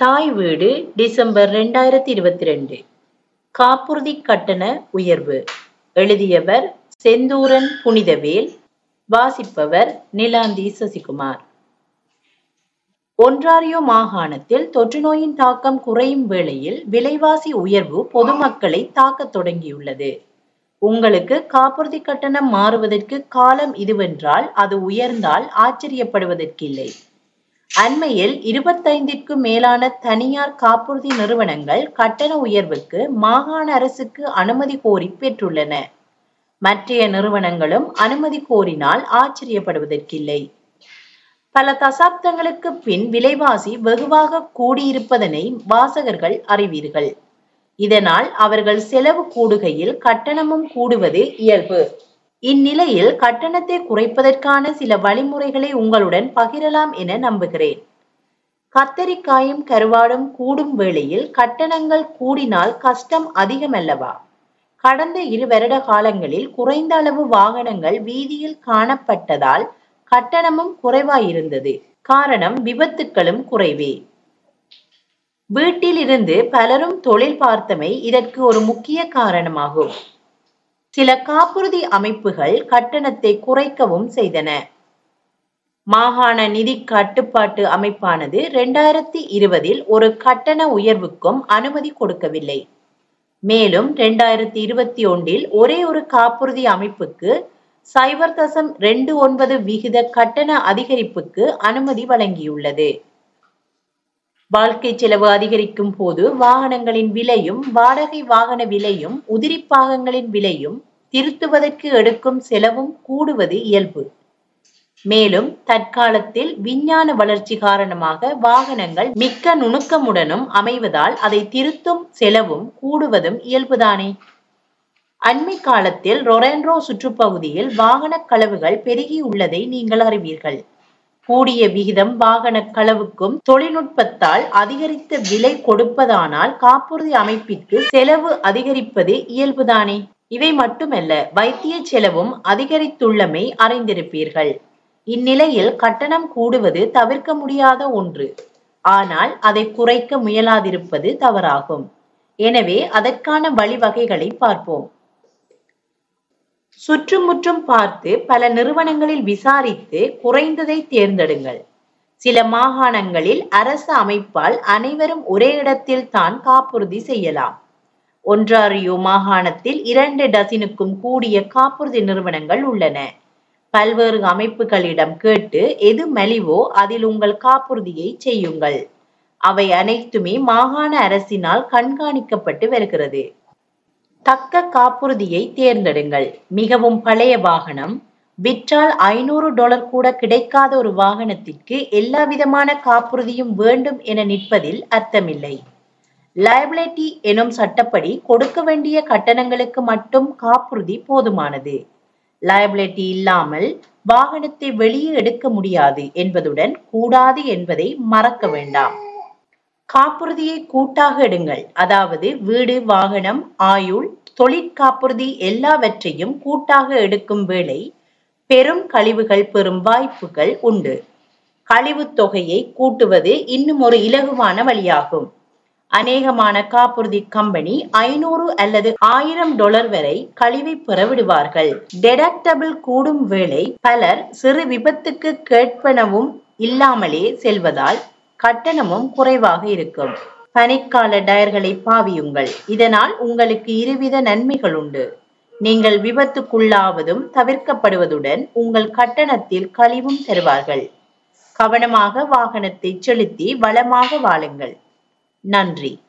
தாய் வீடு டிசம்பர் ரெண்டாயிரத்தி இருபத்தி ரெண்டு. காப்புறுதி கட்டண உயர்வு. எழுதியவர் செந்தூரன் புனிதவேல் வாசிப்பவர் நிலாந்தி சசிகுமார். ஒன்றாரியோ மாகாணத்தில் தொற்று நோயின் தாக்கம் குறையும் வேளையில் விலைவாசி உயர்வு பொதுமக்களை தாக்கத் தொடங்கியுள்ளது. உங்களுக்கு காப்புறுதி கட்டணம் மாறுவதற்கு காலம் இதுவென்றால் அது உயர்ந்தால் ஆச்சரியப்படுவதற்கில்லை. அண்மையில் இருபத்தைந்திற்கும் மேலான தனியார் காப்புறுதி நிறுவனங்கள் கட்டண உயர்வுக்கு மாகாண அரசுக்கு அனுமதி கோரி பெற்றுள்ளன. மற்றைய நிறுவனங்களும் அனுமதி கோரினால் ஆச்சரியப்படுவதற்கில்லை. பல தசாப்தங்களுக்கு பின் விலைவாசி வெகுவாக கூடியிருப்பதனை வாசகர்கள் அறிவீர்கள். இதனால் அவர்கள் செலவு கூடுகையில் கட்டணமும் கூடுவது இயல்பு. இந்நிலையில் கட்டணத்தை குறைப்பதற்கான சில வழிமுறைகளை உங்களுடன் பகிரலாம் என நம்புகிறேன். கத்தரிக்காயும் கருவாடும் கூடும் வேளையில் கட்டணங்கள் கூடினால் கஷ்டம் அதிகமல்லவா? கடந்த இரு வருட காலங்களில் குறைந்த அளவு வாகனங்கள் வீதியில் காணப்பட்டதால் கட்டணமும் குறைவாயிருந்தது. காரணம் விபத்துக்களும் குறைவே. வீட்டில் இருந்து பலரும் தொழில் பார்த்தமை இதற்கு ஒரு முக்கிய காரணமாகும். சில காப்புறுதி அமைப்புகள் கட்டணத்தை குறைக்கவும் செய்தன. மாகாண நிதி கட்டுப்பாட்டு அமைப்பானது இரண்டாயிரத்தி இருபதில் ஒரு கட்டண உயர்வுக்கும் அனுமதி கொடுக்கவில்லை. மேலும் இரண்டாயிரத்தி இருபத்தி ஒன்றில் ஒரே ஒரு காப்புறுதி அமைப்புக்கு சைபர் தசம் ரெண்டு ஒன்பது விகித கட்டண அதிகரிப்புக்கு அனுமதி வழங்கியுள்ளது. வாழ்க்கை செலவு அதிகரிக்கும் போது வாகனங்களின் விலையும் வாடகை வாகன விலையும் உதிரி பாகங்களின் விலையும் திருத்துவதற்கு எடுக்கும் செலவும் கூடுவது இயல்பு. மேலும் தற்காலத்தில் விஞ்ஞான வளர்ச்சி காரணமாக வாகனங்கள் மிக்க நுணுக்கமுடனும் அமைவதால் அதை திருத்தும் செலவும் கூடுவதும் இயல்புதானே? அண்மை காலத்தில் ரொரென்ரோ சுற்றுப்பகுதியில் வாகன களவுகள் பெருகி உள்ளதை நீங்கள் அறிவீர்கள். கூடிய விகிதம் வாகன களவுக்கும் தொழில்நுட்பத்தால் அதிகரித்த விலை கொடுப்பதானால் காப்புறுதி அமைப்பிற்கு செலவு அதிகரிப்பது இயல்புதானே? இவை மட்டுமல்ல வைத்திய செலவும் அதிகரித்துள்ளமை அறிந்திருப்பீர்கள். இந்நிலையில் கட்டணம் கூடுவது தவிர்க்க முடியாத ஒன்று. ஆனால் அதை குறைக்க முயலாதிருப்பது தவறாகும். எனவே அதற்கான வழிவகைகளை பார்ப்போம். சுற்றுமுற்றும் பார்த்து பல நிறுவனங்களில் விசாரித்து குறைந்ததை தேர்ந்தெடுங்கள். சில மாகாணங்களில் அரசு அமைப்பால் அனைவரும் ஒரே இடத்தில் தான் காப்புறுதி செய்யலாம். ஒன்றாரியோ மாகாணத்தில் இரண்டு டசினுக்கும் கூடிய காப்புறுதி நிறுவனங்கள் உள்ளன. பல்வேறு அமைப்புகளிடம் கேட்டு எது மலிவோ அதில் உங்கள் காப்புறுதியை செய்யுங்கள். அவை அனைத்துமே மாகாண அரசினால் கண்காணிக்கப்பட்டு வருகிறது. தக்க காப்புறுதியை தேர்ந்தெடுங்கள். மிகவும் பழைய வாகனம். விற்றால் ஐநூறு டாலர் கூட கிடைக்காத ஒரு வாகனத்திற்கு எல்லா விதமான காப்புறுதியும் வேண்டும் என நிற்பதில் அர்த்தமில்லை. லயபிலிட்டி எனும் சட்டப்படி கொடுக்க வேண்டிய கட்டணங்களுக்கு மட்டும் காப்புறுதி போதுமானது. லயபிலிட்டி இல்லாமல் வாகனத்தை வெளியே எடுக்க முடியாது என்பதுடன் கூடாது என்பதை மறக்க வேண்டாம். காப்புறுதியை கூட்டாக எடுங்கள். அதாவது வீடு வாகனம் ஆயுள் தொழிற்காப்புறுதி எல்லாவற்றையும் கூட்டாக எடுக்கும் வேளை பெரும் கழிவுகள் பெறும் வாய்ப்புகள் உண்டு. கழிவு தொகையை கூட்டுவது இன்னும் ஒரு இலகுவான வழியாகும். அநேகமான காப்புறுதி கம்பெனி ஐநூறு அல்லது ஆயிரம் டாலர் வரை கழிவை பெற விடுவார்கள். டெடக்டபிள் கூடும் வேளை பலர் சிறு விபத்துக்கு கேட்பனவும் இல்லாமலே செல்வதால் கட்டணமும் குறைவாக இருக்கும். பனிக்கால டயர்களை பாவியுங்கள். இதனால் உங்களுக்கு இருவித நன்மைகள் உண்டு. நீங்கள் விபத்துக்குள்ளாவதும் தவிர்க்கப்படுவதுடன் உங்கள் கட்டணத்தில் கழிவும் தருவார்கள். கவனமாக வாகனத்தை செலுத்தி வளமாக வாழுங்கள். நன்றி.